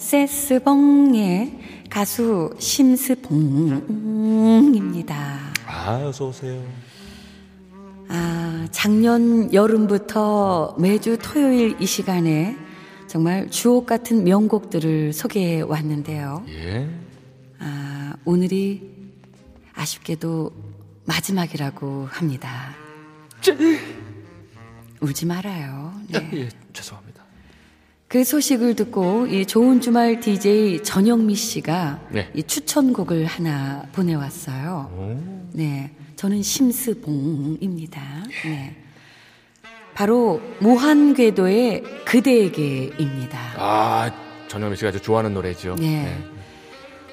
세스봉의 가수 심스봉입니다. 아, 어서 오세요. 아, 작년 여름부터 매주 토요일 이 시간에 정말 주옥 같은 명곡들을 소개해 왔는데요. 예. 아, 오늘이 아쉽게도 마지막이라고 합니다. 울지 말아요. 네. 예, 죄송합니다. 그 소식을 듣고 이 좋은 주말 DJ 전영미 씨가 네. 이 추천곡을 하나 보내왔어요. 오. 네, 저는 심스봉입니다. 네, 바로 무한궤도의 그대에게입니다. 아, 전현미 씨가 아주 좋아하는 노래죠. 네.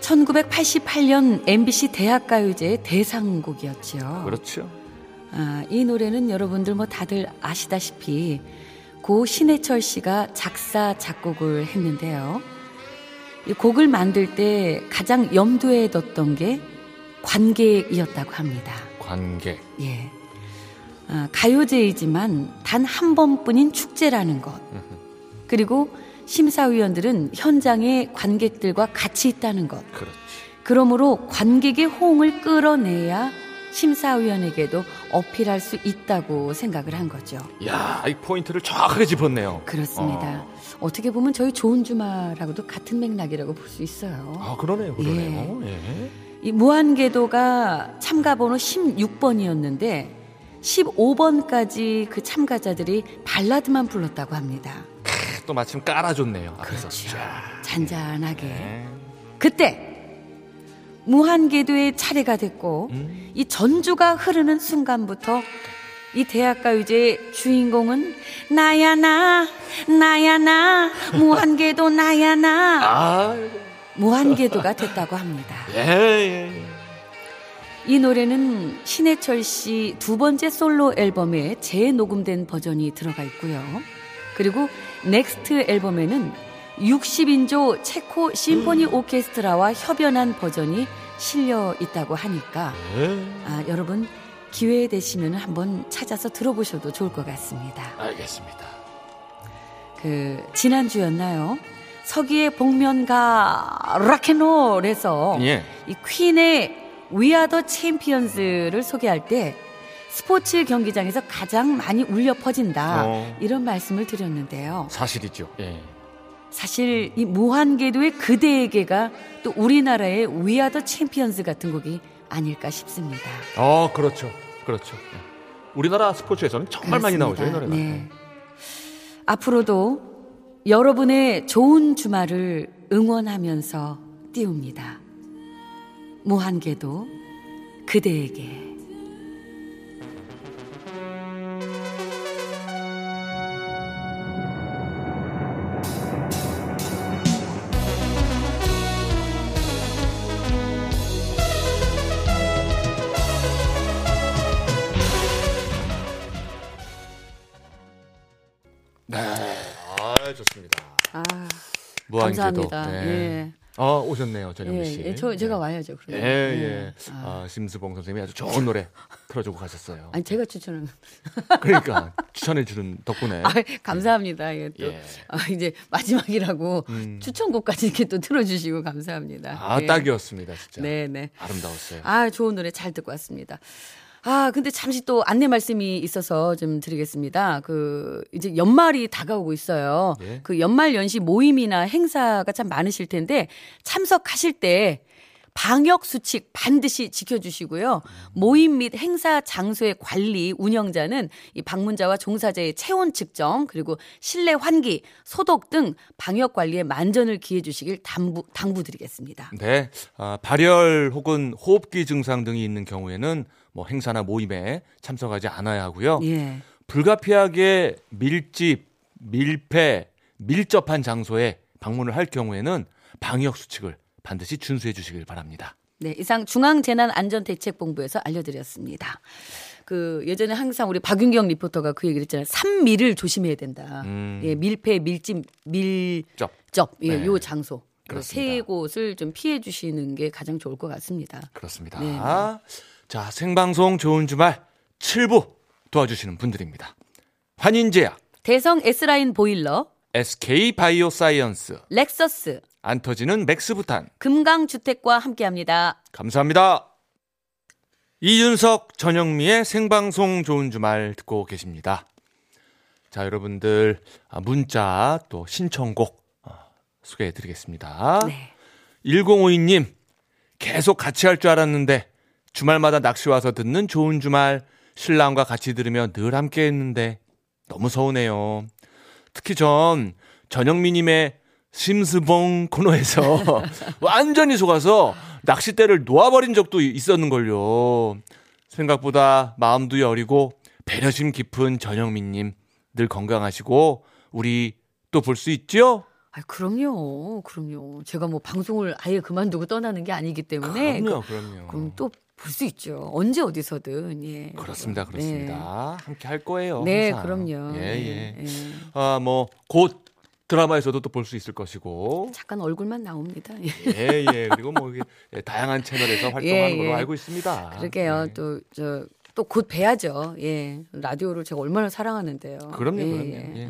1988년 MBC 대학가요제 대상곡이었죠. 그렇죠. 아, 이 노래는 여러분들 뭐 다들 아시다시피 고 신해철 씨가 작사 작곡을 했는데요. 이 곡을 만들 때 가장 염두에 뒀던 게 관객이었다고 합니다. 관객. 예. 아, 가요제이지만 단 한 번뿐인 축제라는 것. 그리고 심사위원들은 현장에 관객들과 같이 있다는 것. 그렇지. 그러므로 관객의 호응을 끌어내야 심사위원에게도 어필할 수 있다고 생각을 한 거죠. 야, 이 포인트를 정확하게 짚었네요. 그렇습니다. 어. 떻게 보면 저희 좋은 주말하고도 같은 맥락이라고 볼 수 있어요. 아, 그러네요. 그러네요. 예. 이 무한궤도가 참가 번호 16번이었는데 15번까지 그 참가자들이 발라드만 불렀다고 합니다. 또 마침 깔아줬네요. 앞에서. 그렇죠. 자. 잔잔하게. 네. 그때 무한궤도의 차례가 됐고 음. 이 전주가 흐르는 순간부터 이 대학가요제 주인공은 나야 나 나야 나 무한궤도 나야 나 아, 무한궤도가 됐다고 합니다. 예, 예. 이 노래는 신해철 씨 두 번째 솔로 앨범에 재녹음된 버전이 들어가 있고요. 그리고 넥스트 앨범에는 60인조 체코 심포니 오케스트라와 협연한 버전이 실려 있다고 하니까 예. 아, 여러분 기회 되시면 한번 찾아서 들어보셔도 좋을 것 같습니다. 알겠습니다. 그 지난주였나요? 서기의 복면가 락앤롤에서 예. 이 퀸의 We Are the Champions를 소개할 때 스포츠 경기장에서 가장 많이 울려 퍼진다 어. 이런 말씀을 드렸는데요. 사실이죠. 예. 사실 이 무한궤도의 그대에게가 또 우리나라의 the Champions 같은 곡이 아닐까 싶습니다. 어, 그렇죠. 그렇죠. 예. 우리나라 스포츠에서는 정말 많이 나오죠, 이 그렇습니다. 노래가. 네. 앞으로도 여러분의 좋은 주말을 응원하면서 띄웁니다. 무한궤도 그대에게. 감사합니다. 네. 예. 어, 오셨네요, 전영미 예, 씨. 예, 저 제가 와야죠. 예, 그러면. 예. 아, 심수봉 선생님이 아주 좋은 노래 틀어주고 가셨어요. 아니 제가 추천한. 그러니까 추천해 주는 덕분에. 아, 감사합니다. 예, 또 예. 아, 이제 마지막이라고 음. 추천곡까지 이렇게 또 틀어주시고 감사합니다. 아 예. 딱이었습니다 진짜. 네, 네. 아름다웠어요. 아, 좋은 노래 잘 듣고 왔습니다. 아, 근데 잠시 또 안내 말씀이 있어서 좀 드리겠습니다. 그, 이제 연말이 다가오고 있어요. 예. 그 연말 연시 모임이나 행사가 참 많으실 텐데 참석하실 때 방역 수칙 반드시 지켜주시고요. 모임 및 행사 장소의 관리, 운영자는 이 방문자와 종사자의 체온 측정, 그리고 실내 환기, 소독 등 방역 관리에 만전을 기해 주시길 당부, 당부드리겠습니다. 네, 아, 발열 혹은 호흡기 증상 등이 있는 경우에는 뭐 행사나 모임에 참석하지 않아야 하고요. 예. 불가피하게 밀집, 밀폐, 밀접한 장소에 방문을 할 경우에는 방역 수칙을 반드시 준수해 주시길 바랍니다. 네, 이상 중앙재난안전대책본부에서 알려드렸습니다. 그 예전에 항상 우리 박윤경 리포터가 그 얘기를 했잖아요. 삼밀을 조심해야 된다. 음. 예, 밀폐, 밀집, 밀접, 접. 예, 네. 요 장소. 그 그렇습니다. 세 곳을 좀 피해 주시는 게 가장 좋을 것 같습니다. 그렇습니다. 네. 자, 생방송 좋은 주말 7부 도와주시는 분들입니다. 환인제약, 대성 S라인 보일러, SK 바이오사이언스, 렉서스, 안 터지는 맥스부탄. 금강주택과 함께합니다. 감사합니다. 이윤석, 전영미의 생방송 좋은 주말 듣고 계십니다. 자, 여러분들 아, 문자 또 신청곡 어, 소개해 드리겠습니다. 네. 1052님, 계속 같이 할 줄 알았는데 주말마다 낚시 와서 듣는 좋은 주말 신랑과 같이 들으며 늘 함께 했는데 너무 서운해요. 특히 전 전영미님의 심스봉 코너에서 완전히 속아서 낚싯대를 놓아버린 적도 있었는걸요. 생각보다 마음도 여리고 배려심 깊은 전영미님 늘 건강하시고 우리 또 볼 수 있죠? 아, 그럼요. 그럼요. 제가 뭐 방송을 아예 그만두고 떠나는 게 아니기 때문에 그럼요, 그- 그럼요. 그럼 또 볼 수 있죠. 언제 어디서든. 예. 그렇습니다, 네. 그렇습니다. 함께 할 거예요. 네, 항상. 그럼요. 예, 예. 예. 아, 뭐, 곧 드라마에서도 또 볼 수 있을 것이고. 잠깐 얼굴만 나옵니다. 예. 예, 예. 그리고 뭐, 예, 다양한 채널에서 활동하는 예, 걸로 예. 알고 있습니다. 그러게요. 예. 또저 또 곧 뵈야죠. 예. 라디오를 제가 얼마나 사랑하는데요. 그럼요, 예, 그럼요. 예. 예.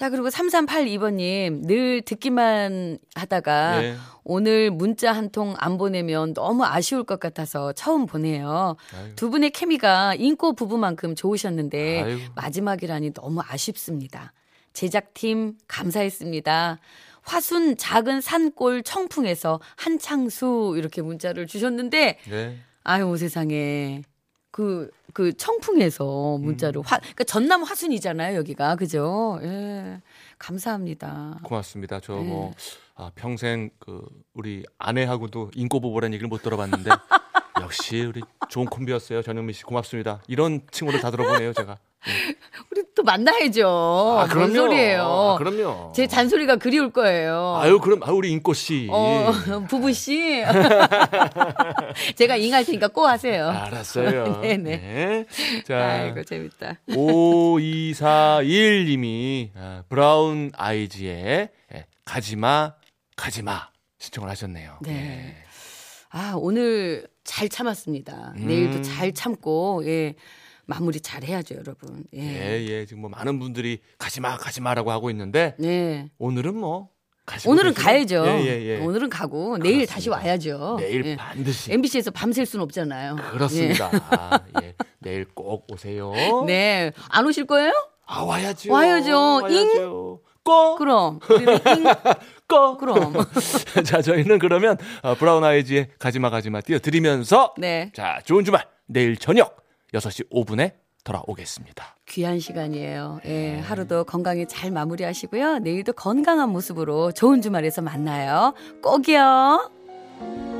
어. 자, 그리고 3382번님, 늘 듣기만 하다가 예. 오늘 문자 한 통 안 보내면 너무 아쉬울 것 같아서 처음 보내요. 아유. 두 분의 케미가 인꼬 부부만큼 좋으셨는데 아유. 마지막이라니 너무 아쉽습니다. 제작팀 감사했습니다. 화순 작은 산골 청풍에서 한창수 이렇게 문자를 주셨는데 네. 아유 세상에 그 그 청풍에서 문자를 화 그러니까 전남 화순이잖아요 여기가 그죠? 예 감사합니다. 고맙습니다. 저 네. 뭐, 아, 평생 그, 우리 아내하고도 인꼬부부라는 얘기를 못 들어봤는데, 역시 우리 좋은 콤비였어요. 전영미 씨. 고맙습니다. 이런 칭호를 다 들어보네요, 제가. 우리 또 만나야죠. 아, 어, 뭔 소리예요? 아, 그럼요. 제 잔소리가 그리울 거예요. 아유, 그럼, 아, 우리 인꼬 씨. 어, 부부 씨. 제가 잉할 테니까 꼭 하세요. 알았어요. 네네. 네. 자, 아이고 재밌다. 5241 님이 아, 브라운 아이즈의 예, 가지마 가지마 신청을 하셨네요. 네. 아, 오늘 잘 참았습니다. 음. 내일도 잘 참고, 예, 마무리 잘 해야죠, 여러분. 예. 예, 예. 지금 뭐 많은 분들이 가지 마 가지 마라고 하고 있는데 네. 오늘은 뭐 오늘은? 가야죠. 예, 예, 예. 오늘은 가고, 내일 다시 그렇습니다. 와야죠. 내일 예. 반드시 MBC에서 밤샐 수는 없잖아요. 그렇습니다. 예. 내일 꼭 오세요. 예. 네. 안 오실 거예요? 아 와야죠. 와야죠. 와야죠. 꼭 그럼. 잉, 꼭. 그럼. 자, 저희는 그러면 어, 브라운 아이즈의 가지마 가지마 띄워드리면서 네. 자, 좋은 주말 내일 저녁 6시 5분에 돌아오겠습니다. 귀한 시간이에요. 예, 하루도 건강히 잘 마무리하시고요. 내일도 건강한 모습으로 좋은 주말에서 만나요. 꼭이요.